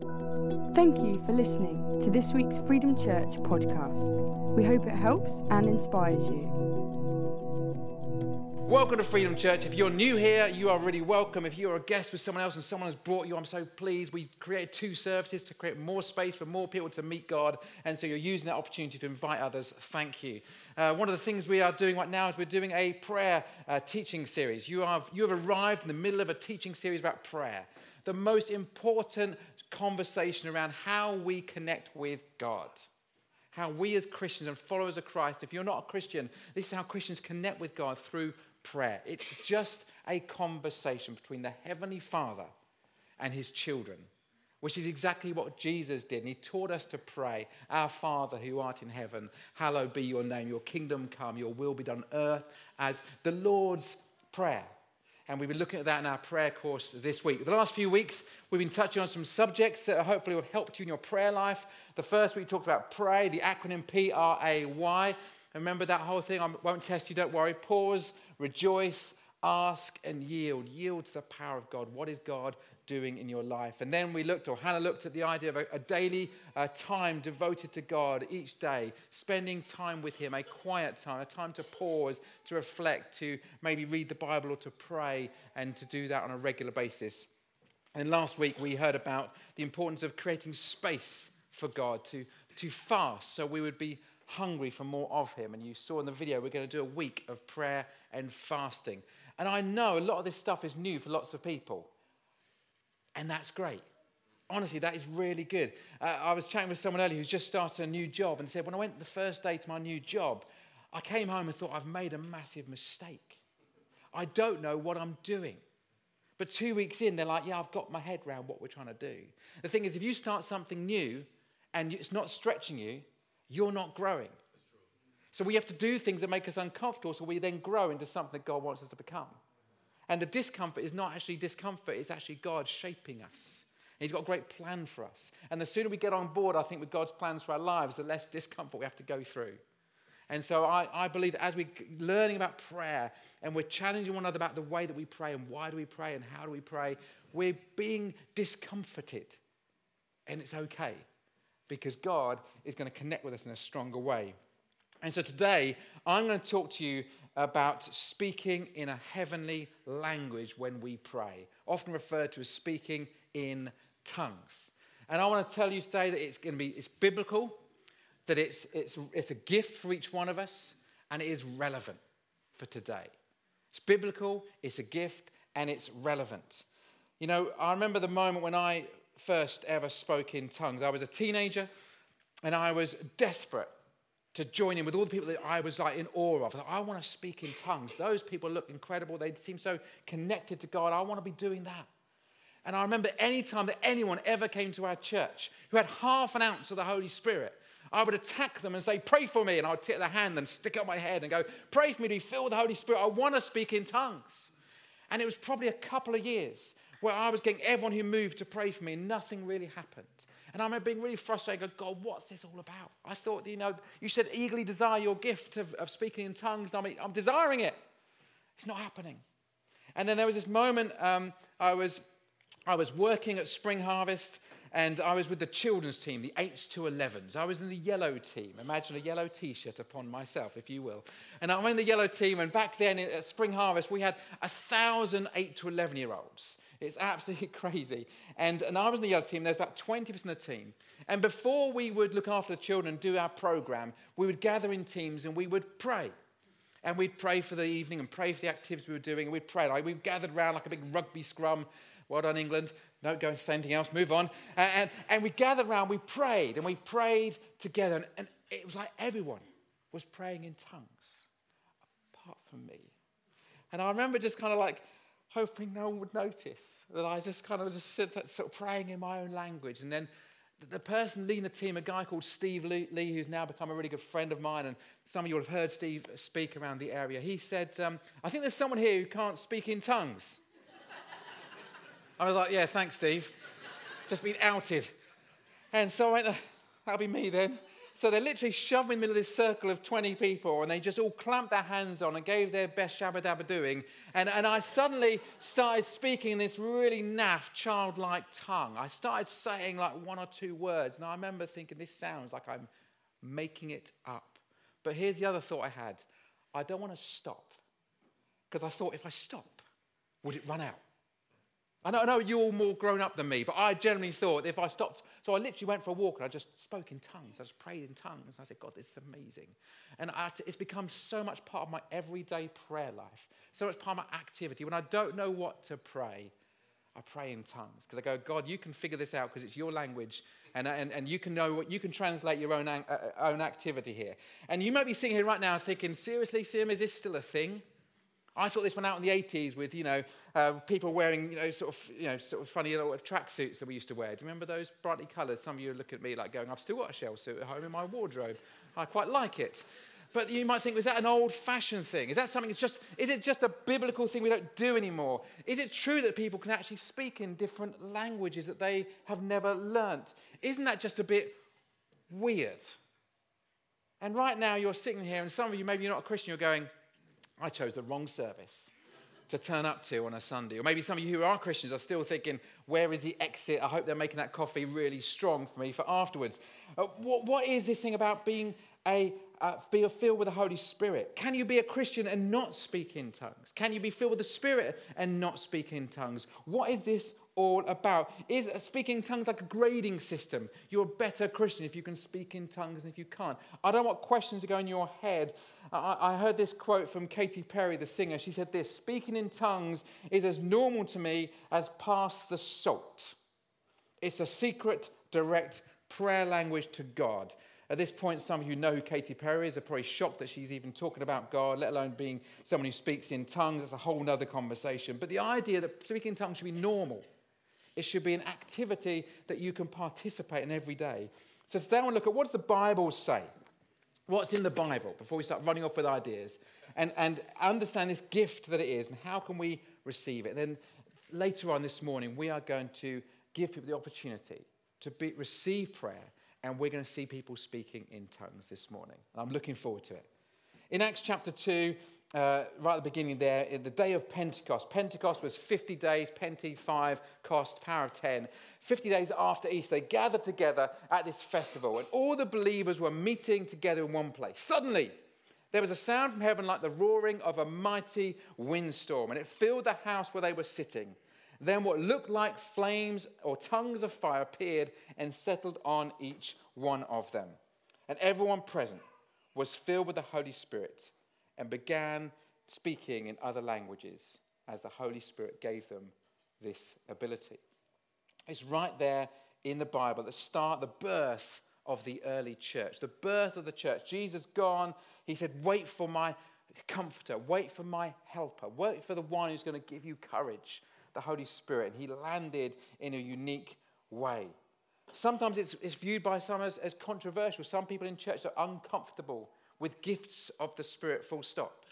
Thank you for listening to this week's Freedom Church podcast. We hope it helps and inspires you. Welcome to Freedom Church. If you're new here, you are really welcome. If you're a guest with someone else and someone has brought you, I'm so pleased. We created two services to create more space for more people to meet God. And so you're using that opportunity to invite others. Thank you. Uh, one of the things we are doing right now is we're doing a prayer uh, teaching series. You you have arrived in the middle of a teaching series about prayer, the most important conversation around how we connect with God how we as Christians and followers of Christ, if you're not a Christian, this is how Christians connect with God through prayer. It's just a conversation between the Heavenly Father and his children, which is exactly what Jesus did. And he taught us to pray, Our Father who art in heaven, hallowed be your name, your kingdom come, your will be done on earth as the Lord's Prayer. And we've been looking at that in our prayer course this week. The last few weeks, we've been touching on some subjects that hopefully will help you in your prayer life. The first week, we talked about pray, the acronym P R A Y. Remember that whole thing? I won't test you, don't worry. Pause, rejoice, ask, and yield. Yield to the power of God. What is God doing in your life? And then we looked, or Hannah looked at the idea of a, a daily uh, time devoted to God each day, spending time with Him, a quiet time, a time to pause, to reflect, to maybe read the Bible or to pray, and to do that on a regular basis. And last week we heard about the importance of creating space for God to, to fast so we would be hungry for more of Him. And you saw in the video, we're going to do a week of prayer and fasting. And I know a lot of this stuff is new for lots of people. And that's great. Honestly, that is really good. Uh, I was chatting with someone earlier who's just started a new job and said, When I went the first day to my new job, I came home and thought, I've made a massive mistake. I don't know what I'm doing. But two weeks in, they're like, Yeah, I've got my head around what we're trying to do. The thing is, if you start something new and it's not stretching you, you're not growing. So we have to do things that make us uncomfortable so we then grow into something that God wants us to become. And the discomfort is not actually discomfort, it's actually God shaping us. He's got a great plan for us. And the sooner we get on board, I think, with God's plans for our lives, the less discomfort we have to go through. And so I, I believe that as we're learning about prayer and we're challenging one another about the way that we pray and why do we pray and how do we pray, we're being discomforted. And it's okay because God is going to connect with us in a stronger way. And so today, I'm going to talk to you about speaking in a heavenly language when we pray, often referred to as speaking in tongues. And I want to tell you today that it's going to be it's biblical, that it's, it's, it's a gift for each one of us, and it is relevant for today. It's biblical, it's a gift, and it's relevant. You know, I remember the moment when I first ever spoke in tongues. I was a teenager and I was desperate to join in with all the people that I was like in awe of. I, I want to speak in tongues. Those people look incredible. They seem so connected to God. I want to be doing that. And I remember any time that anyone ever came to our church who had half an ounce of the Holy Spirit, I would attack them and say, Pray for me. And I would take their hand and stick on my head and go, Pray for me to be filled with the Holy Spirit. I want to speak in tongues. And it was probably a couple of years where I was getting everyone who moved to pray for me, and nothing really happened. And I remember being really frustrated, going, God, what's this all about? I thought, you know, you should eagerly desire your gift of, of speaking in tongues. And I mean, I'm desiring it. It's not happening. And then there was this moment um, I, was, I was working at Spring Harvest, and I was with the children's team, the 8s to 11s. I was in the yellow team. Imagine a yellow t shirt upon myself, if you will. And I'm in the yellow team, and back then at Spring Harvest, we had a thousand 8 to 11 year olds. It's absolutely crazy. And, and I was in the yellow team, there's about 20 of the team. And before we would look after the children and do our program, we would gather in teams and we would pray. And we'd pray for the evening and pray for the activities we were doing. And we'd pray. Like we gathered around like a big rugby scrum. Well done, England. Don't go say anything else. Move on. And, and, and we gathered around, we prayed, and we prayed together. And, and it was like everyone was praying in tongues, apart from me. And I remember just kind of like hoping no one would notice that I just kind of just sort of praying in my own language. And then the person leading the team, a guy called Steve Lee, who's now become a really good friend of mine, and some of you will have heard Steve speak around the area. He said, um, I think there's someone here who can't speak in tongues. I was like, yeah, thanks, Steve. Just been outed. And so I went, that'll be me then. So they literally shoved me in the middle of this circle of 20 people and they just all clamped their hands on and gave their best shabba dabba doing. And, and I suddenly started speaking in this really naff, childlike tongue. I started saying like one or two words. And I remember thinking, this sounds like I'm making it up. But here's the other thought I had I don't want to stop. Because I thought if I stop, would it run out? I know, I know you're all more grown up than me, but I generally thought if I stopped, so I literally went for a walk and I just spoke in tongues. I just prayed in tongues. I said, God, this is amazing. And I, it's become so much part of my everyday prayer life, so much part of my activity. When I don't know what to pray, I pray in tongues because I go, God, you can figure this out because it's your language and, and, and you can know what you can translate your own, uh, own activity here. And you might be sitting here right now thinking, seriously, Sim, is this still a thing? I thought this went out in the 80s with, you know, uh, people wearing, you know, sort of, you know, sort of funny little tracksuits that we used to wear. Do you remember those brightly coloured? Some of you look at me like going, I've still got a shell suit at home in my wardrobe. I quite like it. But you might think, was that an old fashioned thing? Is that something that's just, is it just a biblical thing we don't do anymore? Is it true that people can actually speak in different languages that they have never learnt? Isn't that just a bit weird? And right now you're sitting here, and some of you, maybe you're not a Christian, you're going, I chose the wrong service to turn up to on a Sunday. Or maybe some of you who are Christians are still thinking, where is the exit? I hope they're making that coffee really strong for me for afterwards. Uh, what, what is this thing about being a uh, be filled with the Holy Spirit? Can you be a Christian and not speak in tongues? Can you be filled with the Spirit and not speak in tongues? What is this all about? Is speaking tongues like a grading system? You're a better Christian if you can speak in tongues and if you can't. I don't want questions to go in your head. I, I heard this quote from Katy Perry, the singer. She said this Speaking in tongues is as normal to me as pass the salt. It's a secret, direct prayer language to God. At this point, some of you know who Katy Perry is are probably shocked that she's even talking about God, let alone being someone who speaks in tongues. That's a whole other conversation. But the idea that speaking in tongues should be normal it should be an activity that you can participate in every day. So today I want to look at what does the Bible say? What's in the Bible before we start running off with ideas and, and understand this gift that it is and how can we receive it. And then later on this morning, we are going to give people the opportunity to be, receive prayer and we're going to see people speaking in tongues this morning. And I'm looking forward to it. In Acts chapter 2, uh, right at the beginning there, in the day of Pentecost. Pentecost was 50 days, Penti 5, cost, power of 10. 50 days after Easter, they gathered together at this festival, and all the believers were meeting together in one place. Suddenly, there was a sound from heaven like the roaring of a mighty windstorm, and it filled the house where they were sitting. Then what looked like flames or tongues of fire appeared and settled on each one of them. And everyone present was filled with the Holy Spirit and began speaking in other languages as the Holy Spirit gave them this ability. It's right there in the Bible, the start, the birth of the early church, the birth of the church. Jesus gone, he said, Wait for my comforter, wait for my helper, wait for the one who's going to give you courage, the Holy Spirit. And he landed in a unique way. Sometimes it's, it's viewed by some as, as controversial. Some people in church are uncomfortable with gifts of the Spirit, full stop.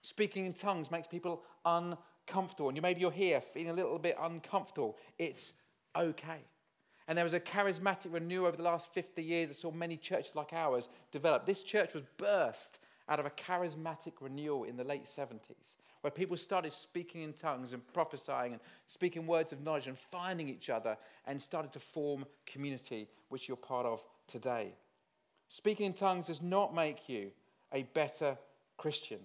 Speaking in tongues makes people uncomfortable. And you, maybe you're here feeling a little bit uncomfortable. It's okay. And there was a charismatic renewal over the last 50 years that saw many churches like ours develop. This church was birthed out of a charismatic renewal in the late 70s, where people started speaking in tongues and prophesying and speaking words of knowledge and finding each other and started to form community, which you're part of today. Speaking in tongues does not make you a better Christian,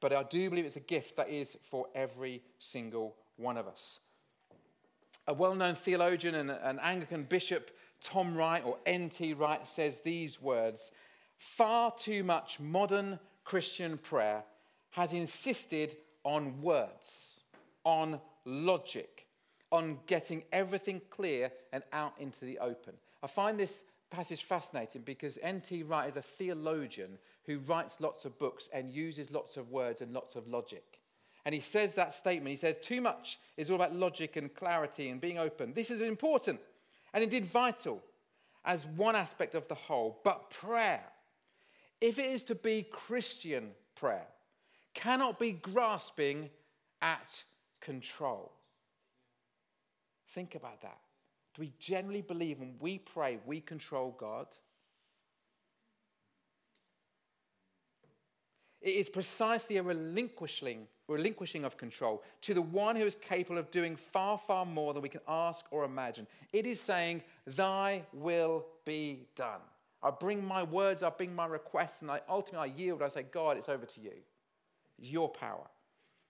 but I do believe it's a gift that is for every single one of us. A well known theologian and an Anglican bishop, Tom Wright, or N.T. Wright, says these words Far too much modern Christian prayer has insisted on words, on logic, on getting everything clear and out into the open. I find this passage fascinating because N.T. Wright is a theologian who writes lots of books and uses lots of words and lots of logic. And he says that statement. He says, Too much is all about logic and clarity and being open. This is important and indeed vital as one aspect of the whole. But prayer, if it is to be Christian prayer, cannot be grasping at control. Think about that. Do we generally believe when we pray, we control God? It is precisely a relinquishing, relinquishing of control to the one who is capable of doing far, far more than we can ask or imagine. It is saying, Thy will be done. I bring my words, I bring my requests, and I ultimately I yield. I say, God, it's over to you. It's your power.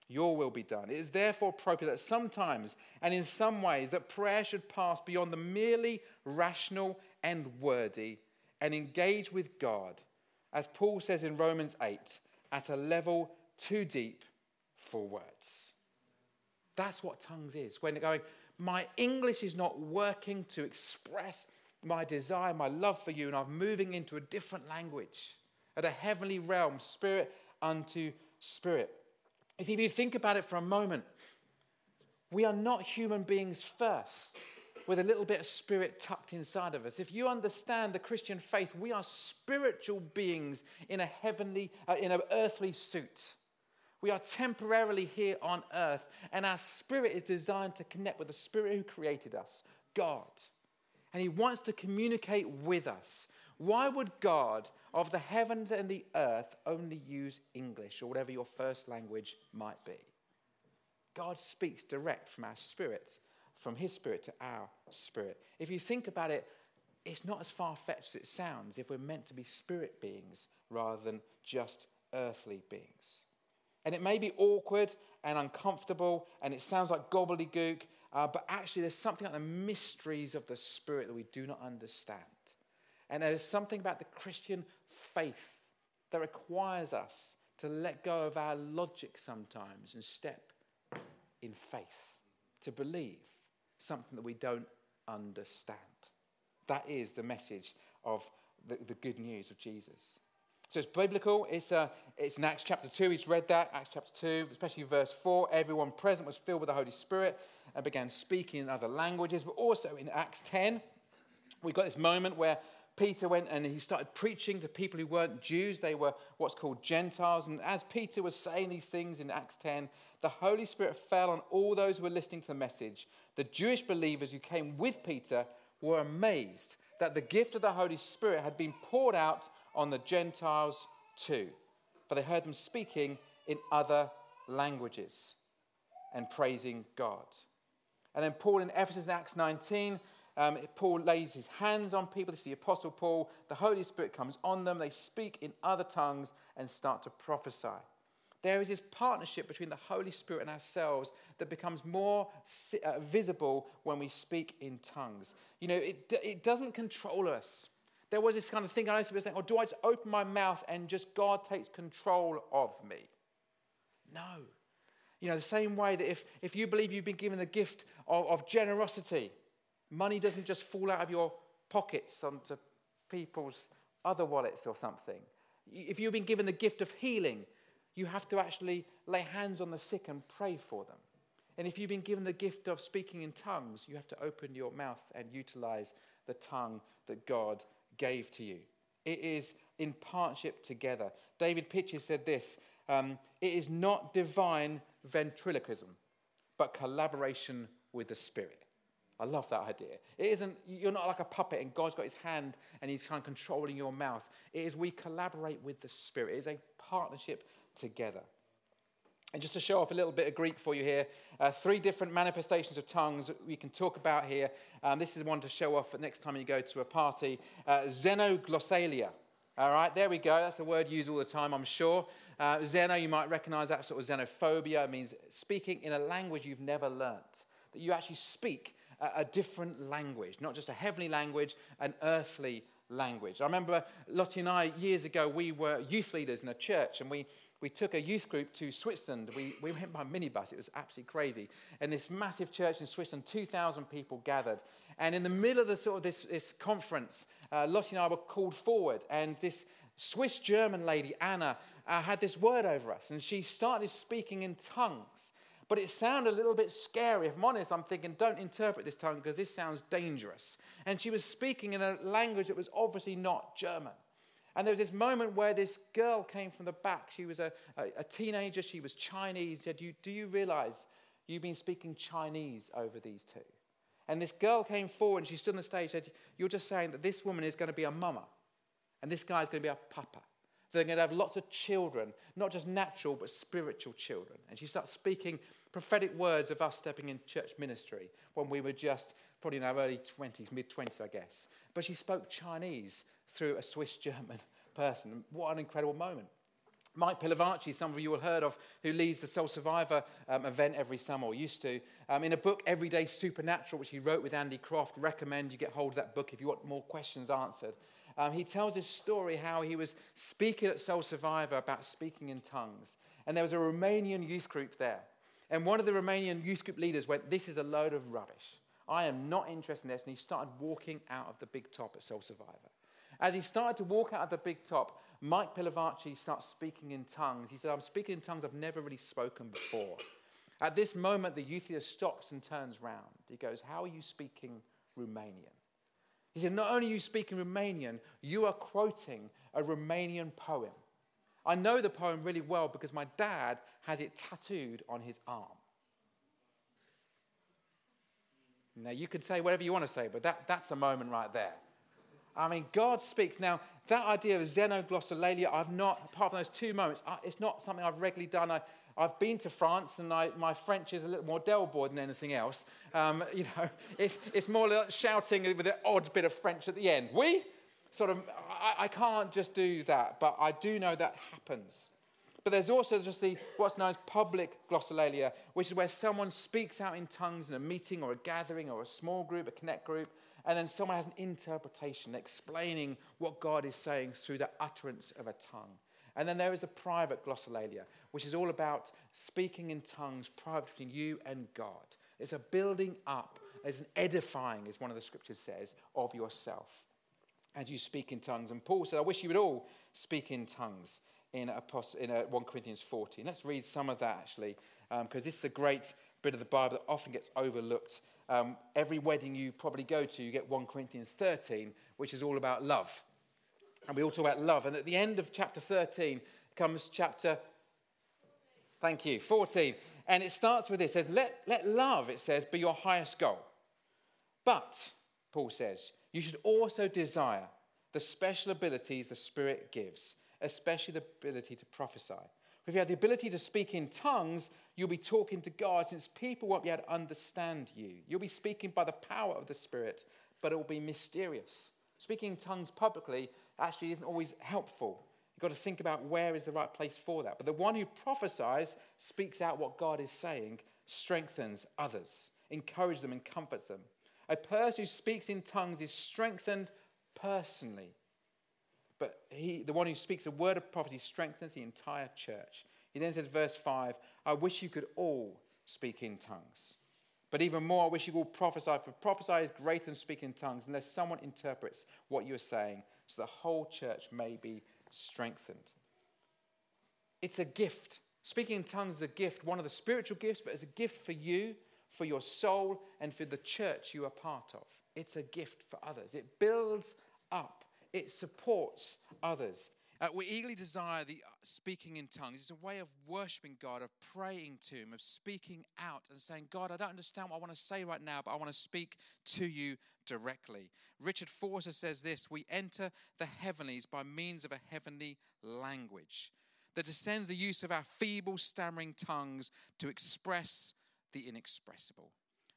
Your will be done. It is therefore appropriate that sometimes and in some ways that prayer should pass beyond the merely rational and wordy and engage with God, as Paul says in Romans 8, at a level too deep for words. That's what tongues is. When they're going, my English is not working to express my desire, my love for you, and I'm moving into a different language at a heavenly realm, spirit unto spirit. Is if you think about it for a moment, we are not human beings first with a little bit of spirit tucked inside of us. If you understand the Christian faith, we are spiritual beings in a heavenly, uh, in an earthly suit. We are temporarily here on earth, and our spirit is designed to connect with the spirit who created us, God. And He wants to communicate with us. Why would God of the heavens and the earth only use English or whatever your first language might be? God speaks direct from our spirit from his spirit to our spirit. If you think about it, it's not as far fetched as it sounds if we're meant to be spirit beings rather than just earthly beings. And it may be awkward and uncomfortable, and it sounds like gobbledygook, uh, but actually, there's something like the mysteries of the Spirit that we do not understand. And there's something about the Christian faith that requires us to let go of our logic sometimes and step in faith, to believe something that we don't understand. That is the message of the, the good news of Jesus. So it's biblical. It's, uh, it's in Acts chapter 2. He's read that, Acts chapter 2, especially verse 4. Everyone present was filled with the Holy Spirit and began speaking in other languages. But also in Acts 10, we've got this moment where Peter went and he started preaching to people who weren't Jews. They were what's called Gentiles. And as Peter was saying these things in Acts 10, the Holy Spirit fell on all those who were listening to the message. The Jewish believers who came with Peter were amazed that the gift of the Holy Spirit had been poured out on the Gentiles too, for they heard them speaking in other languages and praising God. And then Paul in Ephesus in Acts 19, um, Paul lays his hands on people. This is the Apostle Paul. The Holy Spirit comes on them. They speak in other tongues and start to prophesy. There is this partnership between the Holy Spirit and ourselves that becomes more uh, visible when we speak in tongues. You know, it, it doesn't control us. There was this kind of thing I used to be saying, oh, do I just open my mouth and just God takes control of me? No. You know, the same way that if, if you believe you've been given the gift of, of generosity, money doesn't just fall out of your pockets onto people's other wallets or something. If you've been given the gift of healing, you have to actually lay hands on the sick and pray for them. And if you've been given the gift of speaking in tongues, you have to open your mouth and utilize the tongue that God gave to you. It is in partnership together. David Pitcher said this um, It is not divine ventriloquism, but collaboration with the Spirit. I love that idea. It isn't, you're not like a puppet and God's got his hand and he's kind of controlling your mouth. It is we collaborate with the Spirit. It is a partnership together. And just to show off a little bit of Greek for you here, uh, three different manifestations of tongues we can talk about here. Um, this is one to show off next time you go to a party. Uh, xenoglossalia. All right, there we go. That's a word used all the time, I'm sure. Uh, xeno, you might recognize that sort of xenophobia. It means speaking in a language you've never learnt. That you actually speak a, a different language, not just a heavenly language, an earthly language. I remember Lottie and I, years ago, we were youth leaders in a church and we we took a youth group to Switzerland. We, we went by minibus. It was absolutely crazy. And this massive church in Switzerland, 2,000 people gathered. And in the middle of the, sort of this, this conference, uh, Lottie and I were called forward. And this Swiss German lady, Anna, uh, had this word over us. And she started speaking in tongues. But it sounded a little bit scary. If I'm honest, I'm thinking, don't interpret this tongue because this sounds dangerous. And she was speaking in a language that was obviously not German. And there was this moment where this girl came from the back. She was a, a, a teenager, she was Chinese. Said, you, Do you realize you've been speaking Chinese over these two? And this girl came forward and she stood on the stage and said, You're just saying that this woman is going to be a mama and this guy is going to be a papa. They're going to have lots of children, not just natural, but spiritual children. And she starts speaking prophetic words of us stepping in church ministry when we were just probably in our early 20s, mid 20s, I guess. But she spoke Chinese through a Swiss German person. What an incredible moment. Mike Pilavachi, some of you will have heard of, who leads the Soul Survivor um, event every summer, or used to. Um, in a book, Everyday Supernatural, which he wrote with Andy Croft, recommend you get hold of that book if you want more questions answered. Um, he tells his story how he was speaking at Soul Survivor about speaking in tongues. And there was a Romanian youth group there. And one of the Romanian youth group leaders went, This is a load of rubbish. I am not interested in this. And he started walking out of the big top at Soul Survivor. As he started to walk out of the big top, Mike Pilavachi starts speaking in tongues. He said, I'm speaking in tongues I've never really spoken before. At this moment, the youth leader stops and turns round. He goes, How are you speaking Romanian? He said, Not only are you speaking Romanian, you are quoting a Romanian poem. I know the poem really well because my dad has it tattooed on his arm. Now, you can say whatever you want to say, but that, that's a moment right there. I mean, God speaks. Now, that idea of xenoglossalia, I've not, apart from those two moments, it's not something I've regularly done. I, I've been to France, and I, my French is a little more Del Boy than anything else. Um, you know, it, it's more like shouting with an odd bit of French at the end. We? Sort of, I, I can't just do that, but I do know that happens. But there's also just the what's known as public glossolalia, which is where someone speaks out in tongues in a meeting or a gathering or a small group, a connect group, and then someone has an interpretation explaining what God is saying through the utterance of a tongue. And then there is the private glossolalia, which is all about speaking in tongues private between you and God. It's a building up, it's an edifying, as one of the scriptures says, of yourself as you speak in tongues. And Paul said, I wish you would all speak in tongues in, Apost- in 1 Corinthians 14. Let's read some of that actually, because um, this is a great bit of the Bible that often gets overlooked. Um, every wedding you probably go to, you get 1 Corinthians 13, which is all about love. And we all talk about love. And at the end of chapter 13 comes chapter, thank you, 14. And it starts with this. It says, let, let love, it says, be your highest goal. But, Paul says, you should also desire the special abilities the Spirit gives especially the ability to prophesy. If you have the ability to speak in tongues, you'll be talking to God since people won't be able to understand you. You'll be speaking by the power of the Spirit, but it will be mysterious. Speaking in tongues publicly actually isn't always helpful. You've got to think about where is the right place for that. But the one who prophesies speaks out what God is saying, strengthens others, encourages them, and comforts them. A person who speaks in tongues is strengthened personally but he, the one who speaks a word of prophecy strengthens the entire church. He then says, verse 5 I wish you could all speak in tongues. But even more, I wish you all prophesy, for prophesy is greater than speaking in tongues, unless someone interprets what you are saying, so the whole church may be strengthened. It's a gift. Speaking in tongues is a gift, one of the spiritual gifts, but it's a gift for you, for your soul, and for the church you are part of. It's a gift for others. It builds up it supports others. Uh, we eagerly desire the uh, speaking in tongues. It's a way of worshiping God, of praying to Him, of speaking out and saying, God, I don't understand what I want to say right now, but I want to speak to you directly. Richard Foster says this We enter the heavenlies by means of a heavenly language that descends the use of our feeble, stammering tongues to express the inexpressible.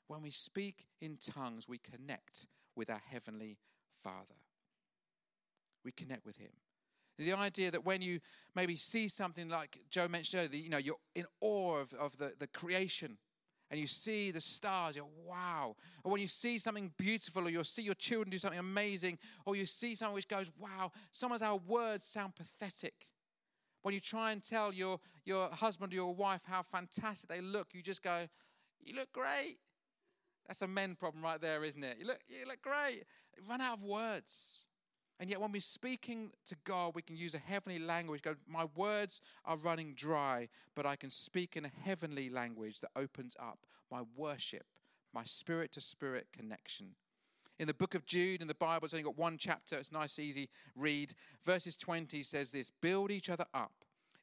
When we speak in tongues, we connect with our heavenly Father we connect with him. The idea that when you maybe see something like Joe mentioned earlier, you know, you're in awe of, of the, the creation and you see the stars, you're wow. Or when you see something beautiful, or you'll see your children do something amazing, or you see something which goes, wow, sometimes our words sound pathetic. When you try and tell your, your husband or your wife how fantastic they look, you just go, you look great. That's a men problem right there, isn't it? You look, you look great. Run out of words. And yet, when we're speaking to God, we can use a heavenly language. Go, my words are running dry, but I can speak in a heavenly language that opens up my worship, my spirit to spirit connection. In the book of Jude, in the Bible, it's only got one chapter. It's nice, easy read. Verses 20 says this Build each other up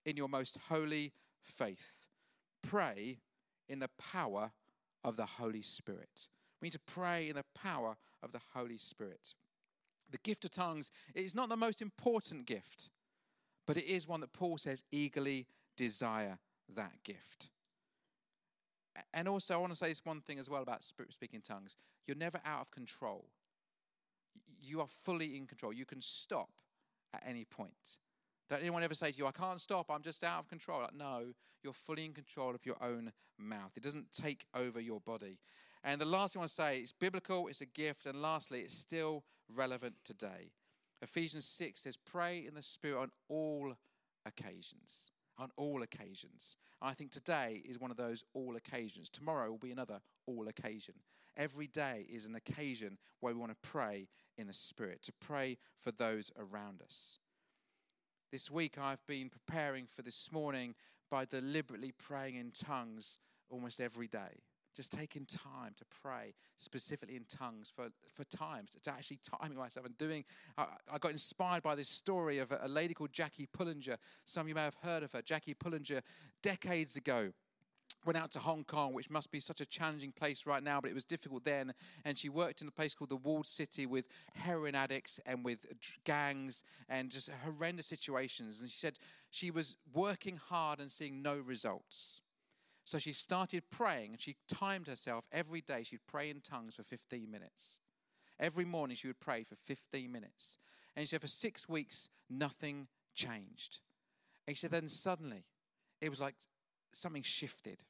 in your most holy faith. Pray in the power of the Holy Spirit. We need to pray in the power of the Holy Spirit the gift of tongues is not the most important gift, But it is one that Paul says eagerly desire that gift. And also, I want to say this one thing as well about speaking tongues. You're never out of control. You are fully in control. You can stop at any point. Don't anyone ever say to you, I can't stop, I'm just out of control. Like, no, you're fully in control of your own mouth. It doesn't take over your body. And the last thing I want to say, it's biblical, it's a gift, and lastly, it's still relevant today. Ephesians 6 says, Pray in the Spirit on all occasions. On all occasions. I think today is one of those all occasions. Tomorrow will be another all occasion. Every day is an occasion where we want to pray in the Spirit, to pray for those around us. This week I've been preparing for this morning by deliberately praying in tongues almost every day just taking time to pray specifically in tongues for, for times, to actually timing myself and doing. I, I got inspired by this story of a, a, lady called Jackie Pullinger. Some of you may have heard of her. Jackie Pullinger, decades ago, went out to Hong Kong, which must be such a challenging place right now, but it was difficult then. And she worked in a place called the Walled City with heroin addicts and with gangs and just horrendous situations. And she said she was working hard and seeing no results. So she started praying and she timed herself every day. She'd pray in tongues for 15 minutes. Every morning she would pray for 15 minutes. And she said, for six weeks, nothing changed. And she said, then suddenly, it was like something shifted.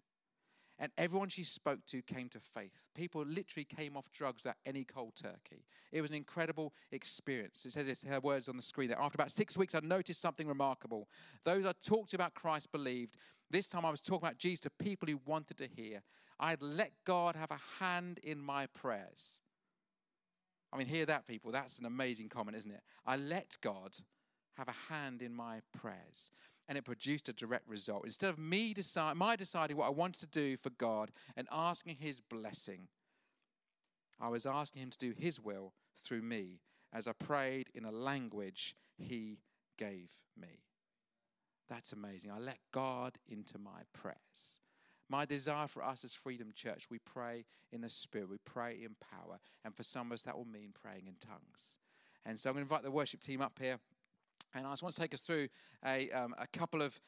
And everyone she spoke to came to faith. People literally came off drugs without any cold turkey. It was an incredible experience. It says this, her words on the screen there. After about six weeks, I noticed something remarkable. Those I talked about Christ believed. This time I was talking about Jesus to people who wanted to hear. I had let God have a hand in my prayers. I mean, hear that, people. That's an amazing comment, isn't it? I let God have a hand in my prayers and it produced a direct result. Instead of me decide, my deciding what I wanted to do for God and asking His blessing, I was asking Him to do His will through me as I prayed in a language He gave me. That's amazing. I let God into my prayers. My desire for us as Freedom Church, we pray in the Spirit, we pray in power. And for some of us, that will mean praying in tongues. And so I'm going to invite the worship team up here. And I just want to take us through a, um, a couple of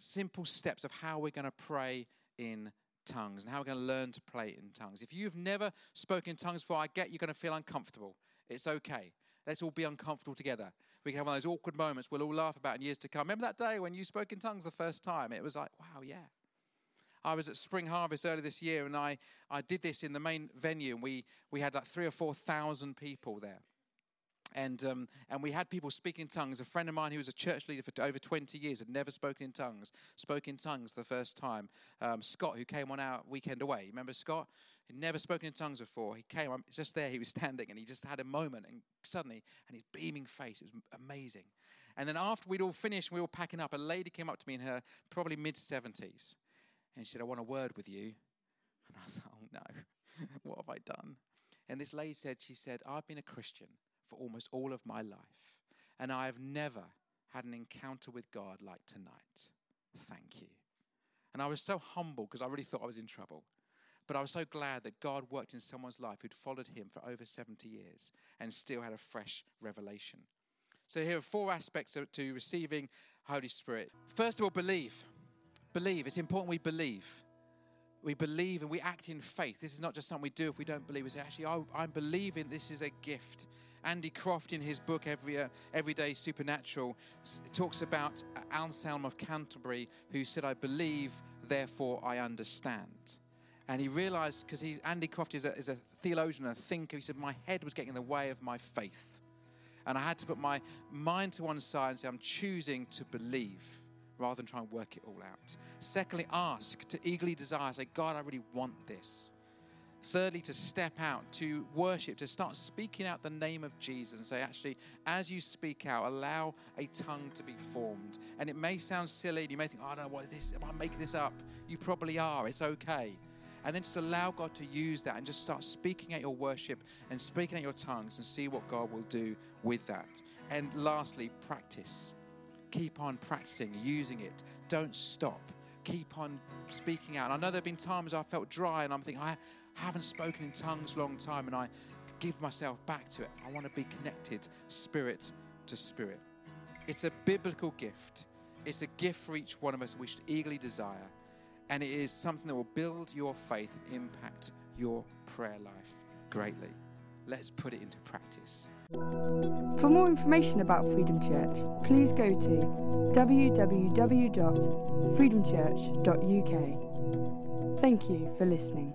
simple steps of how we're going to pray in tongues and how we're going to learn to pray in tongues. If you've never spoken in tongues before, I get you're going to feel uncomfortable. It's okay. Let's all be uncomfortable together. We can have one of those awkward moments we'll all laugh about in years to come. Remember that day when you spoke in tongues the first time? It was like, wow, yeah. I was at Spring Harvest earlier this year and I, I did this in the main venue and we, we had like three or four thousand people there and um, and we had people speak in tongues. A friend of mine who was a church leader for over 20 years had never spoken in tongues, spoke in tongues the first time. Um, Scott, who came on our weekend away, remember Scott? He'd never spoken in tongues before. He came, I'm just there, he was standing, and he just had a moment, and suddenly, and his beaming face, it was amazing. And then after we'd all finished, we were packing up, a lady came up to me in her probably mid 70s, and she said, "I want a word with you." And I thought, "Oh no, what have I done?" And this lady said, "She said, I've been a Christian." for almost all of my life. And I have never had an encounter with God like tonight. Thank you. And I was so humble because I really thought I was in trouble. But I was so glad that God worked in someone's life who'd followed him for over 70 years and still had a fresh revelation. So here are four aspects to, receiving Holy Spirit. First of all, believe. Believe. It's important we believe we believe and we act in faith. This is not just something we do if we don't believe. We say, actually, I, am believing this is a gift. Andy Croft, in his book Every uh, Everyday Supernatural, talks about Anselm of Canterbury, who said, "I believe, therefore I understand." And he realized because he's Andy Croft is a, is a theologian, a thinker. He said, "My head was getting in the way of my faith, and I had to put my mind to one side and say, I'm choosing to believe." Rather than try and work it all out. Secondly, ask to eagerly desire, say, God, I really want this. Thirdly, to step out, to worship, to start speaking out the name of Jesus and say, actually, as you speak out, allow a tongue to be formed. And it may sound silly, and you may think, oh, I don't know what is this, am I making this up? You probably are, it's okay. And then just allow God to use that and just start speaking at your worship and speaking at your tongues and see what God will do with that. And lastly, practice. Keep on practicing, using it. Don't stop. Keep on speaking out. And I know there have been times I felt dry and I'm thinking, I, haven't spoken in tongues a long time and I give myself back to it. I want to be connected spirit to spirit. It's a biblical gift. It's a gift for each one of us we should eagerly desire. And it is something that will build your faith and impact your prayer life greatly. Let's put it into practice. For more information about Freedom Church, please go to www.freedomchurch.uk. Thank you for listening.